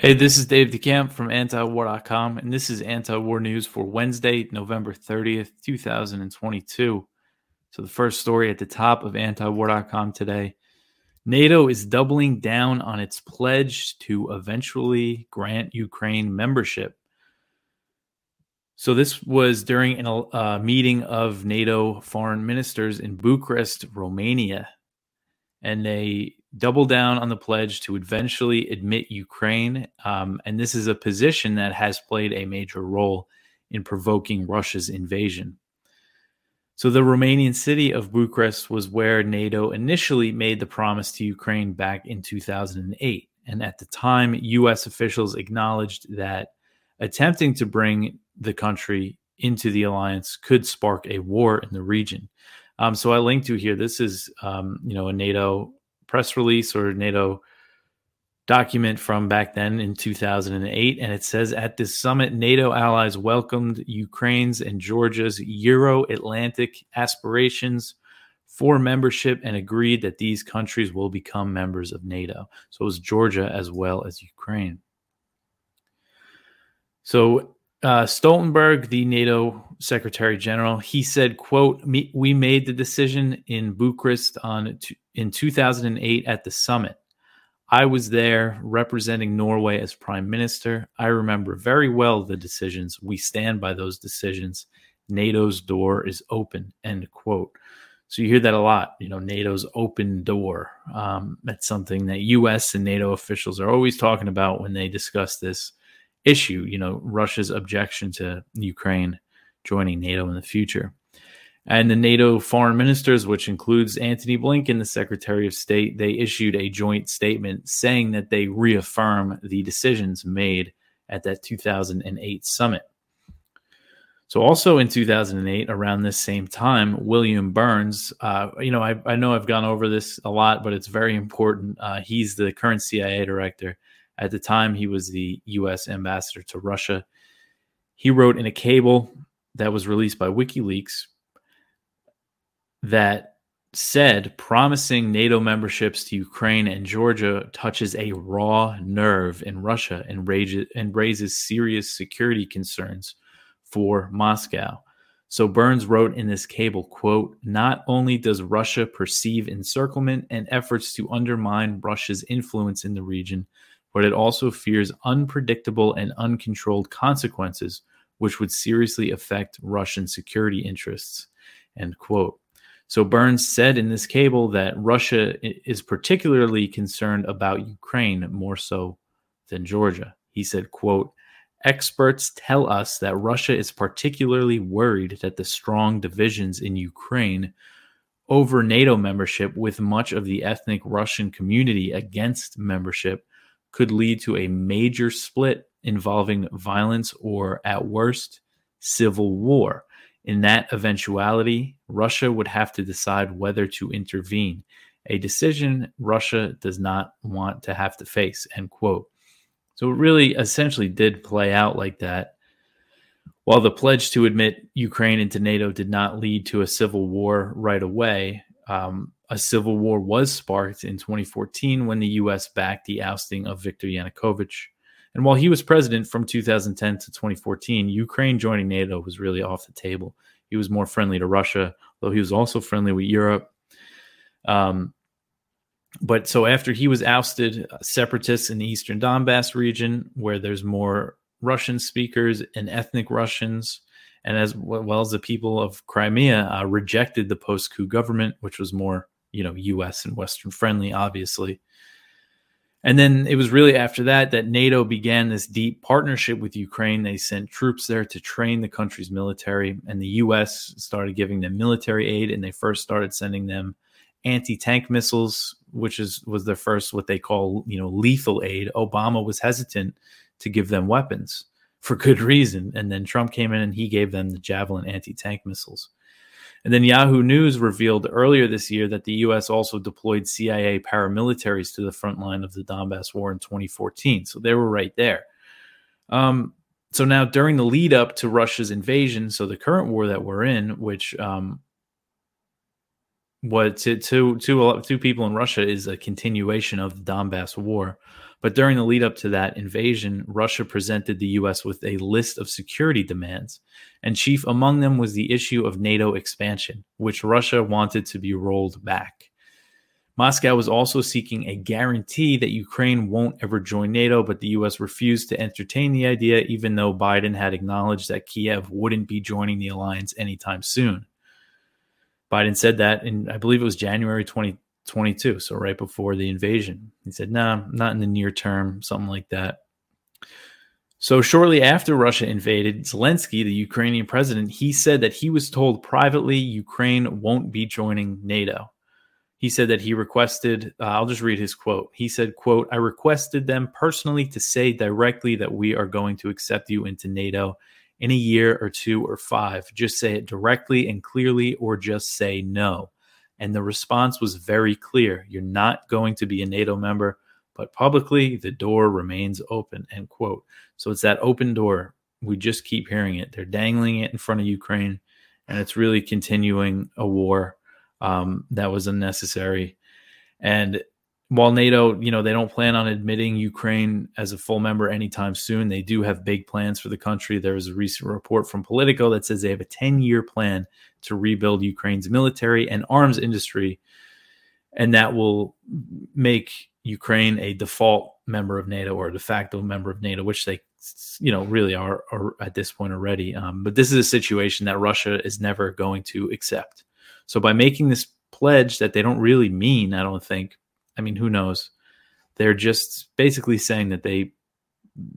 Hey, this is Dave DeCamp from antiwar.com, and this is anti-war news for Wednesday, November 30th, 2022. So the first story at the top of antiwar.com today, NATO is doubling down on its pledge to eventually grant Ukraine membership. So this was during a uh, meeting of NATO foreign ministers in Bucharest, Romania, and they double down on the pledge to eventually admit Ukraine. Um, and this is a position that has played a major role in provoking Russia's invasion. So, the Romanian city of Bucharest was where NATO initially made the promise to Ukraine back in 2008. And at the time, US officials acknowledged that attempting to bring the country into the alliance could spark a war in the region. Um, so I linked to here. This is, um, you know, a NATO press release or NATO document from back then in 2008. And it says at this summit, NATO allies welcomed Ukraine's and Georgia's Euro Atlantic aspirations for membership and agreed that these countries will become members of NATO. So it was Georgia as well as Ukraine. So uh, Stoltenberg, the NATO Secretary General, he said, "quote We made the decision in Bucharest on in 2008 at the summit. I was there representing Norway as Prime Minister. I remember very well the decisions. We stand by those decisions. NATO's door is open." End quote. So you hear that a lot. You know, NATO's open door. Um, that's something that U.S. and NATO officials are always talking about when they discuss this issue, you know, Russia's objection to Ukraine joining NATO in the future. And the NATO foreign ministers, which includes Antony Blinken, the Secretary of State, they issued a joint statement saying that they reaffirm the decisions made at that 2008 summit. So, also in 2008, around this same time, William Burns, uh, you know, I, I, know I've gone over this a lot, but it's very important. Uh, he's the current CIA director. At the time, he was the U.S. ambassador to Russia. He wrote in a cable that was released by WikiLeaks that said promising NATO memberships to Ukraine and Georgia touches a raw nerve in Russia and, and raises serious security concerns for Moscow. So Burns wrote in this cable, quote, not only does Russia perceive encirclement and efforts to undermine Russia's influence in the region, but it also fears unpredictable and uncontrolled consequences, which would seriously affect Russian security interests. End quote. So Burns said in this cable that Russia is particularly concerned about Ukraine more so than Georgia. He said, quote, Experts tell us that Russia is particularly worried that the strong divisions in Ukraine over NATO membership, with much of the ethnic Russian community against membership, could lead to a major split involving violence or, at worst, civil war. In that eventuality, Russia would have to decide whether to intervene, a decision Russia does not want to have to face. End quote. So it really essentially did play out like that. While the pledge to admit Ukraine into NATO did not lead to a civil war right away, um, a civil war was sparked in 2014 when the U.S. backed the ousting of Viktor Yanukovych. And while he was president from 2010 to 2014, Ukraine joining NATO was really off the table. He was more friendly to Russia, though he was also friendly with Europe. Um, but so after he was ousted, uh, separatists in the eastern Donbass region, where there's more Russian speakers and ethnic Russians, and as well as the people of Crimea, uh, rejected the post coup government, which was more you know U.S. and Western friendly, obviously. And then it was really after that that NATO began this deep partnership with Ukraine. They sent troops there to train the country's military, and the U.S. started giving them military aid. And they first started sending them anti-tank missiles, which is was their first what they call you know lethal aid. Obama was hesitant to give them weapons for good reason, and then Trump came in and he gave them the Javelin anti-tank missiles. And then Yahoo News revealed earlier this year that the U.S. also deployed CIA paramilitaries to the front line of the Donbass war in 2014. So they were right there. Um, so now, during the lead up to Russia's invasion, so the current war that we're in, which um, what to, to, to, to people in Russia is a continuation of the Donbass war. But during the lead up to that invasion, Russia presented the US with a list of security demands, and chief among them was the issue of NATO expansion, which Russia wanted to be rolled back. Moscow was also seeking a guarantee that Ukraine won't ever join NATO, but the US refused to entertain the idea, even though Biden had acknowledged that Kiev wouldn't be joining the alliance anytime soon. Biden said that in, I believe it was January 2022, so right before the invasion. He said, nah, not in the near term, something like that. So shortly after Russia invaded, Zelensky, the Ukrainian president, he said that he was told privately Ukraine won't be joining NATO he said that he requested uh, i'll just read his quote he said quote i requested them personally to say directly that we are going to accept you into nato in a year or two or five just say it directly and clearly or just say no and the response was very clear you're not going to be a nato member but publicly the door remains open end quote so it's that open door we just keep hearing it they're dangling it in front of ukraine and it's really continuing a war um, that was unnecessary. And while NATO, you know, they don't plan on admitting Ukraine as a full member anytime soon, they do have big plans for the country. There was a recent report from Politico that says they have a 10 year plan to rebuild Ukraine's military and arms industry. And that will make Ukraine a default member of NATO or a de facto member of NATO, which they, you know, really are, are at this point already. Um, but this is a situation that Russia is never going to accept. So by making this pledge that they don't really mean, I don't think. I mean, who knows? They're just basically saying that they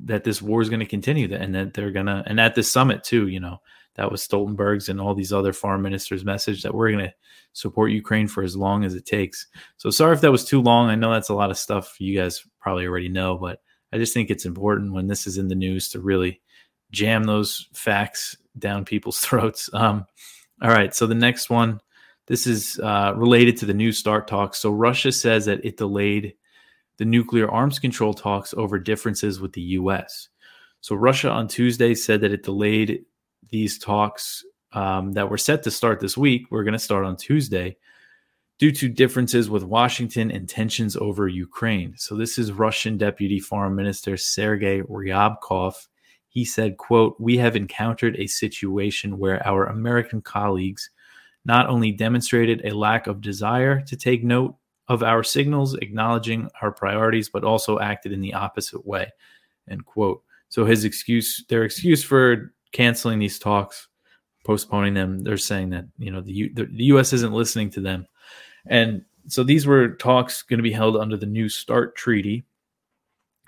that this war is going to continue and that they're going to and at this summit too, you know, that was Stoltenberg's and all these other foreign ministers' message that we're going to support Ukraine for as long as it takes. So sorry if that was too long. I know that's a lot of stuff you guys probably already know, but I just think it's important when this is in the news to really jam those facts down people's throats. Um, all right, so the next one this is uh, related to the New START talks. So Russia says that it delayed the nuclear arms control talks over differences with the U.S. So Russia on Tuesday said that it delayed these talks um, that were set to start this week. We're going to start on Tuesday due to differences with Washington and tensions over Ukraine. So this is Russian Deputy Foreign Minister Sergei Ryabkov. He said, quote, "We have encountered a situation where our American colleagues not only demonstrated a lack of desire to take note of our signals, acknowledging our priorities, but also acted in the opposite way. End quote. So his excuse, their excuse for canceling these talks, postponing them, they're saying that you know the, U, the, the U.S. isn't listening to them, and so these were talks going to be held under the New START treaty,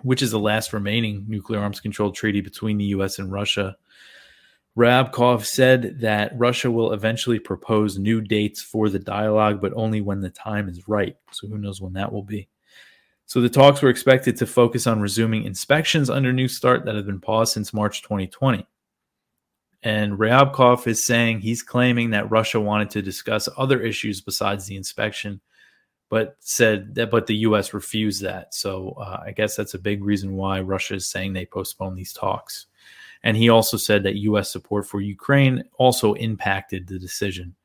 which is the last remaining nuclear arms control treaty between the U.S. and Russia. Ryabkov said that Russia will eventually propose new dates for the dialogue, but only when the time is right. So who knows when that will be. So the talks were expected to focus on resuming inspections under New START that have been paused since March 2020. And Ryabkov is saying he's claiming that Russia wanted to discuss other issues besides the inspection, but said that but the U.S. refused that. So uh, I guess that's a big reason why Russia is saying they postpone these talks. And he also said that U.S. support for Ukraine also impacted the decision.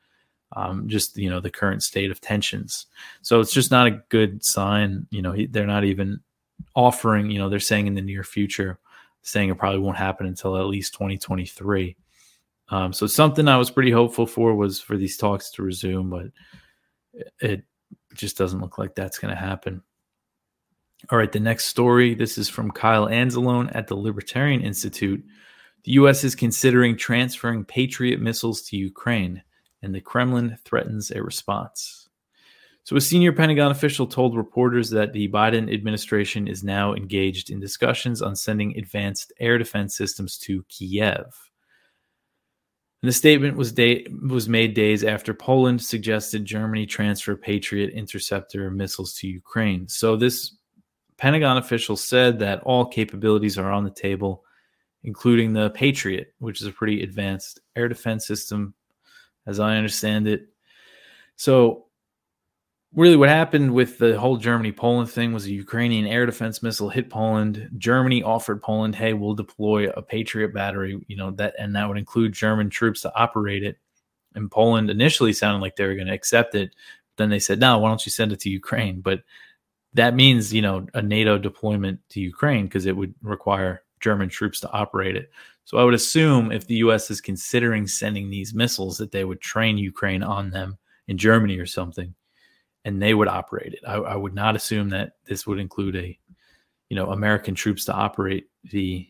Um, just you know the current state of tensions. So it's just not a good sign. You know they're not even offering. You know they're saying in the near future, saying it probably won't happen until at least 2023. Um, so something I was pretty hopeful for was for these talks to resume, but it just doesn't look like that's going to happen. All right, the next story. This is from Kyle Anzalone at the Libertarian Institute. The U.S. is considering transferring Patriot missiles to Ukraine, and the Kremlin threatens a response. So, a senior Pentagon official told reporters that the Biden administration is now engaged in discussions on sending advanced air defense systems to Kiev. And the statement was, day, was made days after Poland suggested Germany transfer Patriot interceptor missiles to Ukraine. So, this Pentagon official said that all capabilities are on the table including the Patriot, which is a pretty advanced air defense system, as I understand it. So, really, what happened with the whole Germany Poland thing was a Ukrainian air defense missile hit Poland. Germany offered Poland, "Hey, we'll deploy a Patriot battery," you know that, and that would include German troops to operate it. And Poland initially sounded like they were going to accept it. Then they said, "No, why don't you send it to Ukraine?" But that means you know a NATO deployment to Ukraine because it would require German troops to operate it. So I would assume if the U.S. is considering sending these missiles, that they would train Ukraine on them in Germany or something, and they would operate it. I, I would not assume that this would include a, you know, American troops to operate the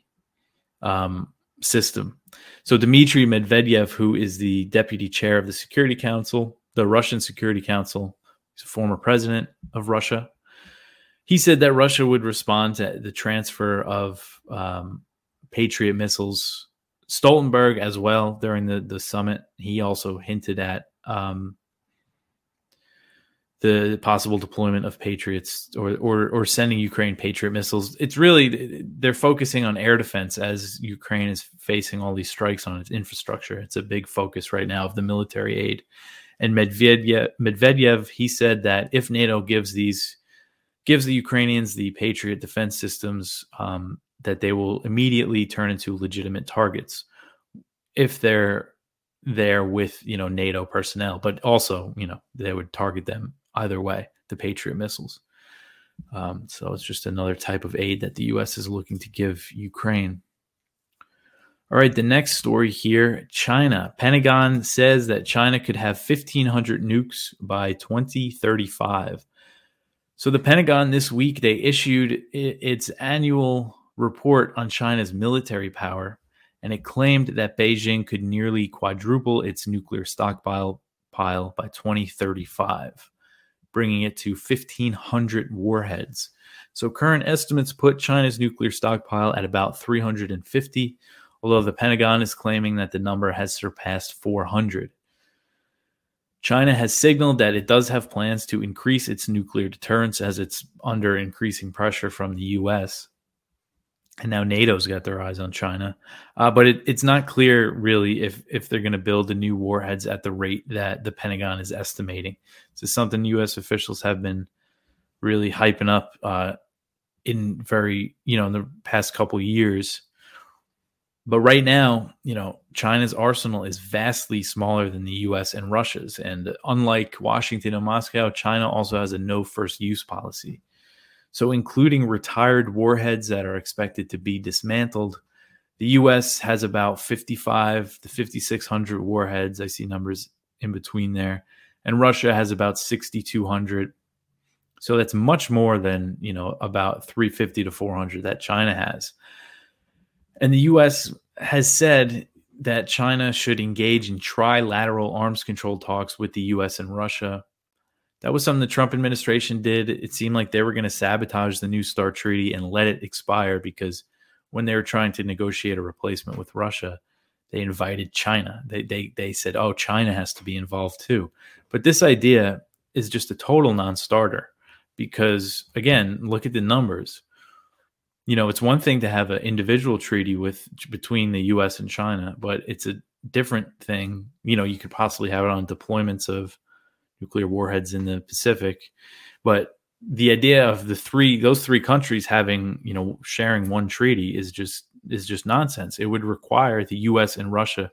um, system. So Dmitry Medvedev, who is the deputy chair of the Security Council, the Russian Security Council, he's a former president of Russia. He said that Russia would respond to the transfer of um, Patriot missiles. Stoltenberg, as well, during the, the summit, he also hinted at um, the possible deployment of Patriots or, or or sending Ukraine Patriot missiles. It's really they're focusing on air defense as Ukraine is facing all these strikes on its infrastructure. It's a big focus right now of the military aid. And Medvedev, Medvedev he said that if NATO gives these gives the Ukrainians the Patriot defense systems, um, that they will immediately turn into legitimate targets if they're there with you know NATO personnel, but also you know they would target them either way, the Patriot missiles. Um, so it's just another type of aid that the U.S. is looking to give Ukraine. All right, the next story here China. Pentagon says that China could have 1,500 nukes by 2035. So the Pentagon this week, they issued its annual report on China's military power, and it claimed that Beijing could nearly quadruple its nuclear stockpile pile by 2035 bringing it to 1,500 warheads. So current estimates put China's nuclear stockpile at about 350, although the Pentagon is claiming that the number has surpassed 400. China has signaled that it does have plans to increase its nuclear deterrence as it's under increasing pressure from the US and now NATO's got their eyes on China. Uh, but it, it's not clear really if if they're going to build the new warheads at the rate that the Pentagon is estimating. This is something U.S. officials have been really hyping up uh, in very you know in the past couple years. But right now, you know, China's arsenal is vastly smaller than the U.S. and Russia's, and unlike Washington and Moscow, China also has a no first use policy. So, including retired warheads that are expected to be dismantled, the U.S. has about 55 to 5,600 warheads. I see numbers in between there. And Russia has about 6,200. So that's much more than, you know, about 350 to 400 that China has. And the U.S. has said that China should engage in trilateral arms control talks with the U.S. and Russia that was something the Trump administration did. It seemed like they were going to sabotage the New START treaty and let it expire because when they were trying to negotiate a replacement with Russia, they invited China. They they they said, "Oh, China has to be involved too." But this idea is just a total non-starter because again, look at the numbers. You know, it's one thing to have an individual treaty with between the US and China, but it's a different thing. You know, you could possibly have it on deployments of nuclear warheads in the Pacific. But the idea of the three those three countries having you know sharing one treaty is just is just nonsense. It would require the U.S. and Russia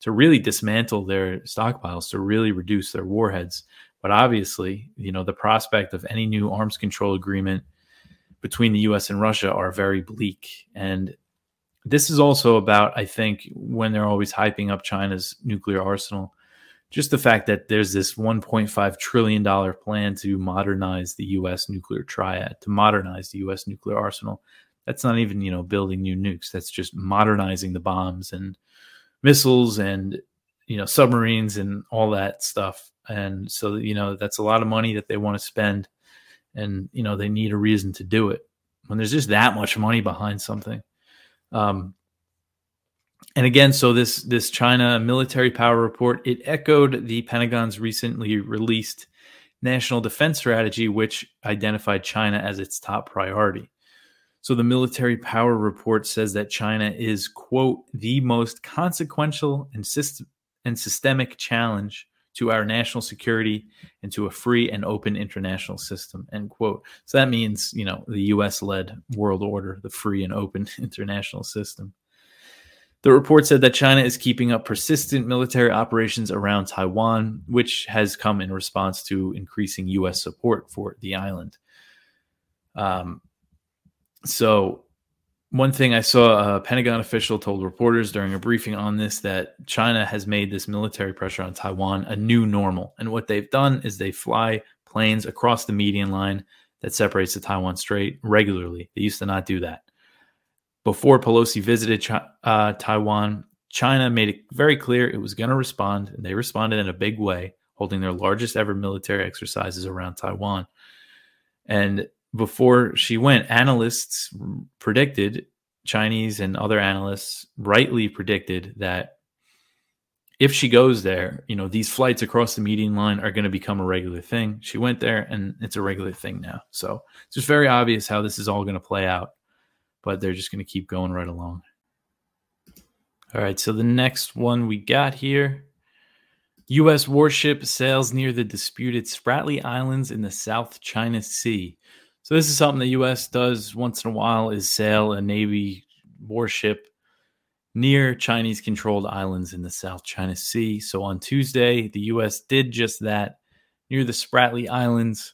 to really dismantle their stockpiles to really reduce their warheads. But obviously, you know the prospect of any new arms control agreement between the U.S. and Russia are very bleak. And this is also about, I think, when they're always hyping up China's nuclear arsenal just the fact that there's this 1.5 trillion dollar plan to modernize the U.S. nuclear triad, to modernize the U.S. nuclear arsenal. That's not even you know building new nukes. That's just modernizing the bombs and missiles and you know submarines and all that stuff. And so you know that's a lot of money that they want to spend, and you know they need a reason to do it. When there's just that much money behind something, um, and again, so this this China military power report it echoed the Pentagon's recently released national defense strategy, which identified China as its top priority. So the military power report says that China is quote the most consequential and and systemic challenge to our national security and to a free and open international system end quote so that means you know the us led world order the free and open international system the report said that China is keeping up persistent military operations around Taiwan, which has come in response to increasing U.S. support for the island. Um, so one thing I saw a Pentagon official told reporters during a briefing on this that China has made this military pressure on Taiwan a new normal. And what they've done is they fly planes across the median line that separates the Taiwan Strait regularly. They used to not do that. Before Pelosi visited uh, Taiwan, China made it very clear it was going to respond, and they responded in a big way, holding their largest ever military exercises around Taiwan. And before she went, analysts predicted, Chinese and other analysts rightly predicted that if she goes there, you know, these flights across the median line are going to become a regular thing. She went there and it's a regular thing now. So it's just very obvious how this is all going to play out, but they're just going to keep going right along. All right. So the next one we got here U.S. warship sails near the disputed Spratly Islands in the South China Sea. So this is something the U.S. does once in a while: is sail a Navy warship near Chinese controlled islands in the South China Sea. So on Tuesday, the U.S. did just that near the Spratly Islands.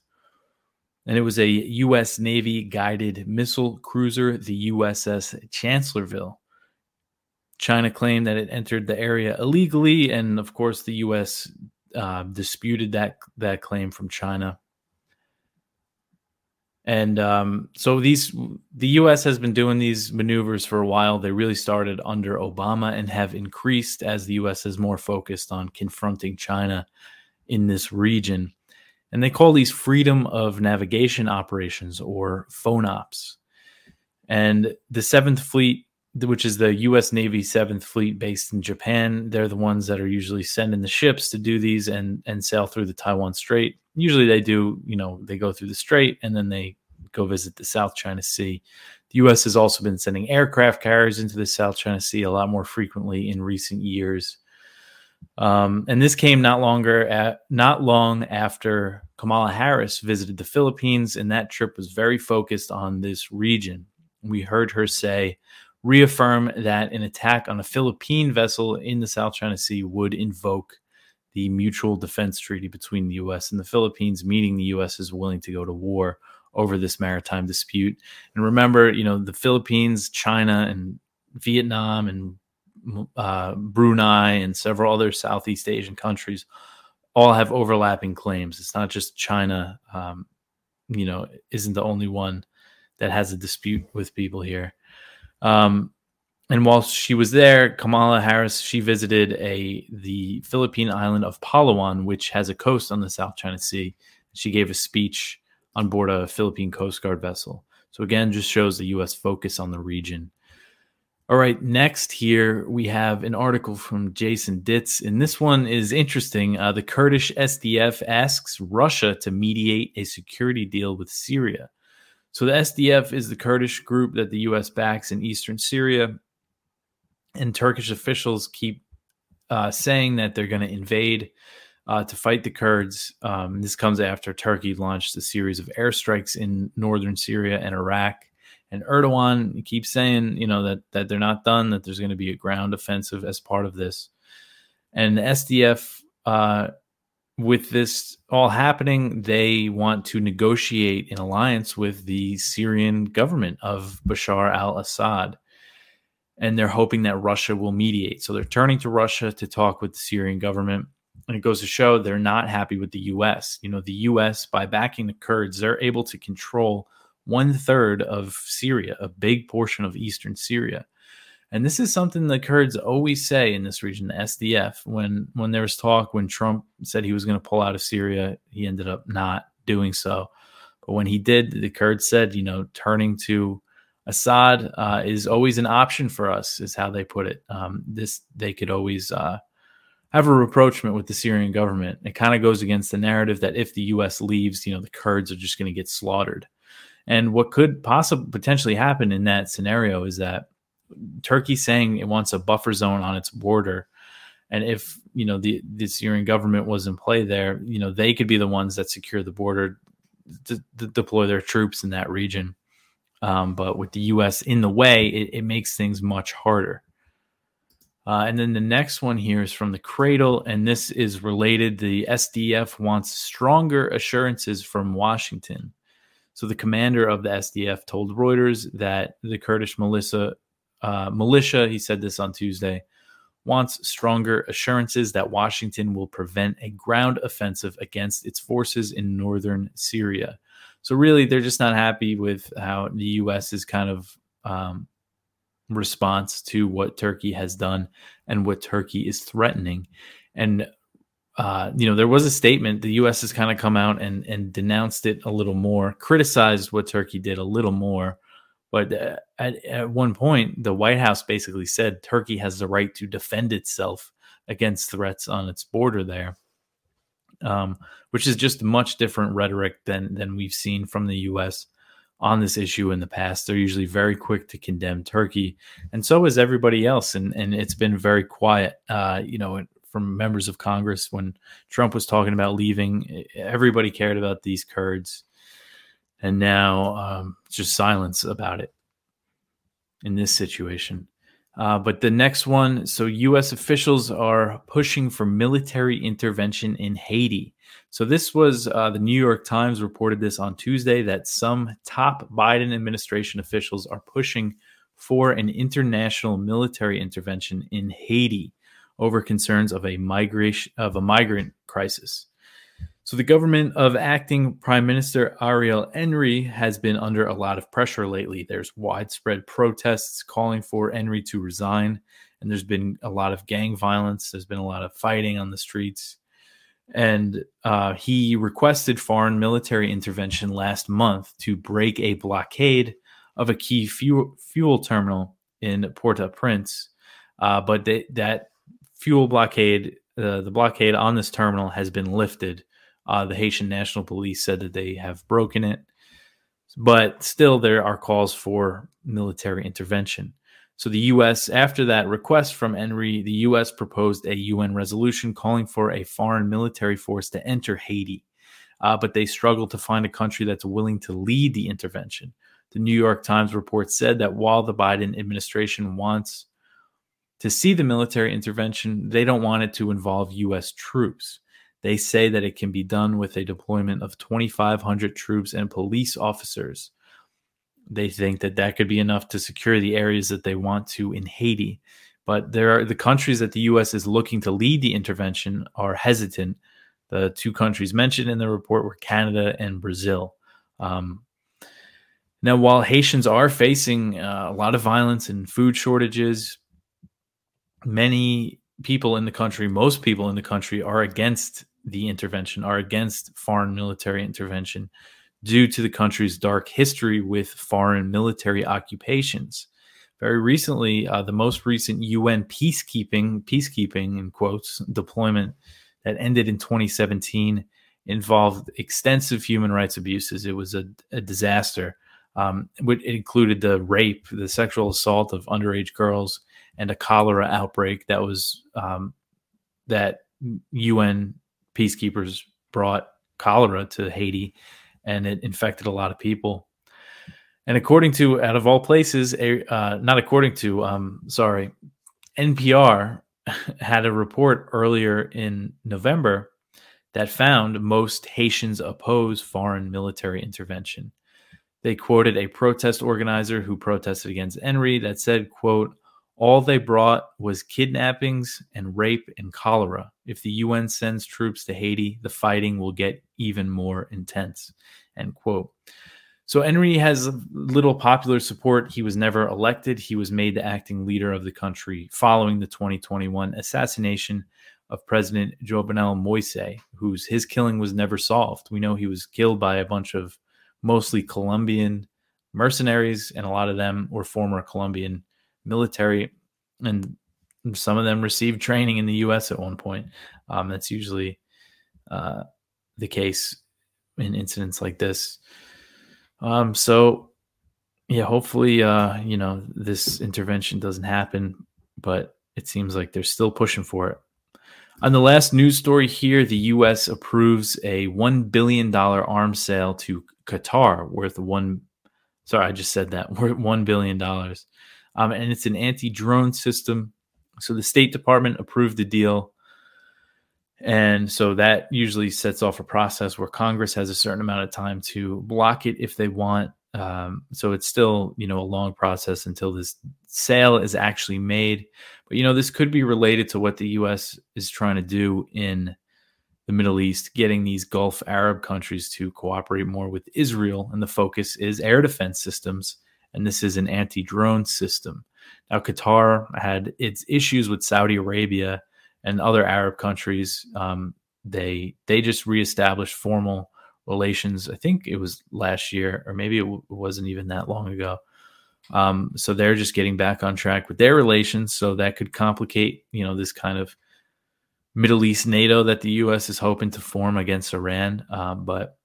And it was a U.S. Navy guided missile cruiser, the USS Chancellorsville. China claimed that it entered the area illegally, and of course, the U.S. Uh, disputed that that claim from China. And um, so these the U.S. has been doing these maneuvers for a while. They really started under Obama and have increased as the U.S. is more focused on confronting China in this region. And they call these freedom of navigation operations or FONOPs. And the Seventh Fleet, which is the U.S. Navy Seventh Fleet based in Japan, they're the ones that are usually sending the ships to do these and and sail through the Taiwan Strait usually they do, you know, they go through the strait and then they go visit the South China Sea. The U.S. has also been sending aircraft carriers into the South China Sea a lot more frequently in recent years. Um, and this came not longer at not long after Kamala Harris visited the Philippines, and that trip was very focused on this region. We heard her say, reaffirm that an attack on a Philippine vessel in the South China Sea would invoke the mutual defense treaty between the U.S. and the Philippines, meaning the U.S. is willing to go to war over this maritime dispute. And remember, you know, the Philippines, China, and Vietnam, and uh, Brunei, and several other Southeast Asian countries all have overlapping claims. It's not just China, um, you know, isn't the only one that has a dispute with people here. Um, and while she was there, Kamala Harris she visited a the Philippine island of Palawan, which has a coast on the South China Sea. She gave a speech on board a Philippine Coast Guard vessel. So again, just shows the U.S. focus on the region. All right, next here we have an article from Jason Ditz, and this one is interesting. Uh, the Kurdish SDF asks Russia to mediate a security deal with Syria. So the SDF is the Kurdish group that the U.S. backs in eastern Syria and Turkish officials keep uh, saying that they're going to invade uh, to fight the Kurds. Um, this comes after Turkey launched a series of airstrikes in northern Syria and Iraq. And Erdogan keeps saying, you know, that that they're not done, that there's going to be a ground offensive as part of this. And the SDF, uh, with this all happening, they want to negotiate an alliance with the Syrian government of Bashar al-Assad and they're hoping that Russia will mediate. So they're turning to Russia to talk with the Syrian government. And it goes to show they're not happy with the US. You know, the US, by backing the Kurds, they're able to control one third of Syria, a big portion of eastern Syria. And this is something the Kurds always say in this region, the SDF. When when there was talk, when Trump said he was going to pull out of Syria, he ended up not doing so. But when he did, the Kurds said, you know, turning to Assad uh, is always an option for us, is how they put it. Um, this they could always uh, have a rapprochement with the Syrian government. It kind of goes against the narrative that if the U.S. leaves, you know, the Kurds are just going to get slaughtered. And what could possibly potentially happen in that scenario is that Turkey saying it wants a buffer zone on its border, and if you know the the Syrian government was in play there, you know they could be the ones that secure the border, to, to deploy their troops in that region. Um, but with the U.S. in the way, it, it makes things much harder. Uh, and then the next one here is from the Cradle, and this is related. The SDF wants stronger assurances from Washington. So the commander of the SDF told Reuters that the Kurdish militia, uh, militia, he said this on Tuesday, wants stronger assurances that Washington will prevent a ground offensive against its forces in northern Syria. So really, they're just not happy with how the U.S. is kind of um, response to what Turkey has done and what Turkey is threatening. And uh, you know, there was a statement. The U.S. has kind of come out and and denounced it a little more, criticized what Turkey did a little more. But uh, at, at one point, the White House basically said Turkey has the right to defend itself against threats on its border there, um, which is just much different rhetoric than than we've seen from the U.S. on this issue in the past. They're usually very quick to condemn Turkey, and so is everybody else. And and it's been very quiet. Uh, you know, from members of Congress when Trump was talking about leaving. Everybody cared about these Kurds, and now um, just silence about it in this situation. Uh, but the next one so, U.S. officials are pushing for military intervention in Haiti. So, this was uh, the New York Times reported this on Tuesday that some top Biden administration officials are pushing for an international military intervention in Haiti over concerns of a migration of a migrant crisis. So the government of acting Prime Minister Ariel Henry has been under a lot of pressure lately. There's widespread protests calling for Henry to resign, and there's been a lot of gang violence. There's been a lot of fighting on the streets, and uh, he requested foreign military intervention last month to break a blockade of a key fuel, fuel terminal in Port-au-Prince. Uh, but they, that fuel blockade, uh, the blockade on this terminal has been lifted. Uh, the Haitian National Police said that they have broken it, but still there are calls for military intervention. So the U.S. after that request from Henry, the U.S. proposed a UN resolution calling for a foreign military force to enter Haiti, uh, but they struggled to find a country that's willing to lead the intervention. The New York Times report said that while the Biden administration wants to see the military intervention, they don't want it to involve U.S. troops. They say that it can be done with a deployment of 2,500 troops and police officers. They think that that could be enough to secure the areas that they want to in Haiti. But there are the countries that the U.S. is looking to lead the intervention are hesitant. The two countries mentioned in the report were Canada and Brazil. Um, now, while Haitians are facing uh, a lot of violence and food shortages, many people in the country, most people in the country, are against the intervention, are against foreign military intervention due to the country's dark history with foreign military occupations. Very recently, uh, the most recent UN peacekeeping, peacekeeping in quotes, deployment that ended in 2017 involved extensive human rights abuses. It was a, a disaster. Um, it included the rape, the sexual assault of underage girls, and a cholera outbreak that was um, that UN peacekeepers brought cholera to Haiti, and it infected a lot of people. And according to, out of all places, uh, not according to, um, sorry, NPR had a report earlier in November that found most Haitians oppose foreign military intervention. They quoted a protest organizer who protested against Henry that said, quote, all they brought was kidnappings and rape and cholera. If the UN sends troops to Haiti, the fighting will get even more intense. End quote. So Henry has little popular support. He was never elected. He was made the acting leader of the country following the 2021 assassination of President Jovenel Moise, whose his killing was never solved. We know he was killed by a bunch of mostly Colombian mercenaries, and a lot of them were former Colombian military, and some of them received training in the U.S. at one point. Um, that's usually uh, the case in incidents like this. Um, so, yeah, hopefully, uh, you know, this intervention doesn't happen, but it seems like they're still pushing for it. On the last news story here, the U.S. approves a $1 billion arms sale to Qatar worth one. Sorry, I just said that worth $1 billion um, and it's an anti drone system. So the State Department approved the deal. And so that usually sets off a process where Congress has a certain amount of time to block it if they want. Um, so it's still, you know, a long process until this sale is actually made. But, you know, this could be related to what the U.S. is trying to do in the Middle East, getting these Gulf Arab countries to cooperate more with Israel. And the focus is air defense systems. And this is an anti drone system. Now, Qatar had its issues with Saudi Arabia and other Arab countries. Um, they they just reestablished formal relations. I think it was last year, or maybe it w- wasn't even that long ago. Um, so they're just getting back on track with their relations. So that could complicate, you know, this kind of Middle East NATO that the U.S. is hoping to form against Iran. Um, but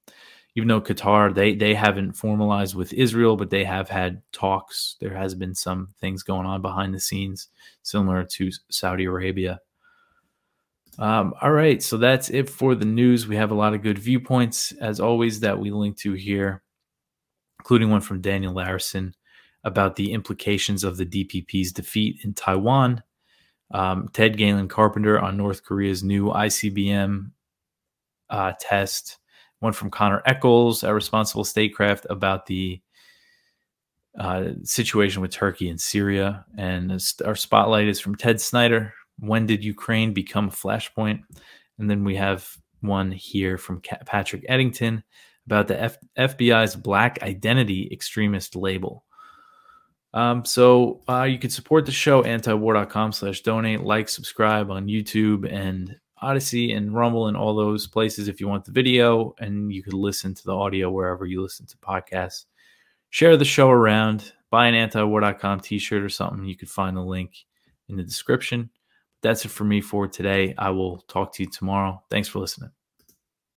even though Qatar they they haven't formalized with Israel, but they have had talks. There has been some things going on behind the scenes, similar to Saudi Arabia. Um, all right, so that's it for the news. We have a lot of good viewpoints, as always, that we link to here, including one from Daniel Larison about the implications of the DPP's defeat in Taiwan. Um, Ted Galen Carpenter on North Korea's new ICBM uh, test. One from Connor Echols at Responsible Statecraft about the uh, situation with Turkey and Syria. And our spotlight is from Ted Snyder when did Ukraine become a flashpoint? And then we have one here from Patrick Eddington about the F- FBI's Black Identity Extremist label. Um, so uh, you can support the show antiwar.com slash donate, like, subscribe on YouTube and Odysee and Rumble and all those places if you want the video, and you could listen to the audio wherever you listen to podcasts. Share the show around, buy an antiwar.com t shirt or something. You could find the link in the description that's it for me for today. I will talk to you tomorrow. Thanks for listening.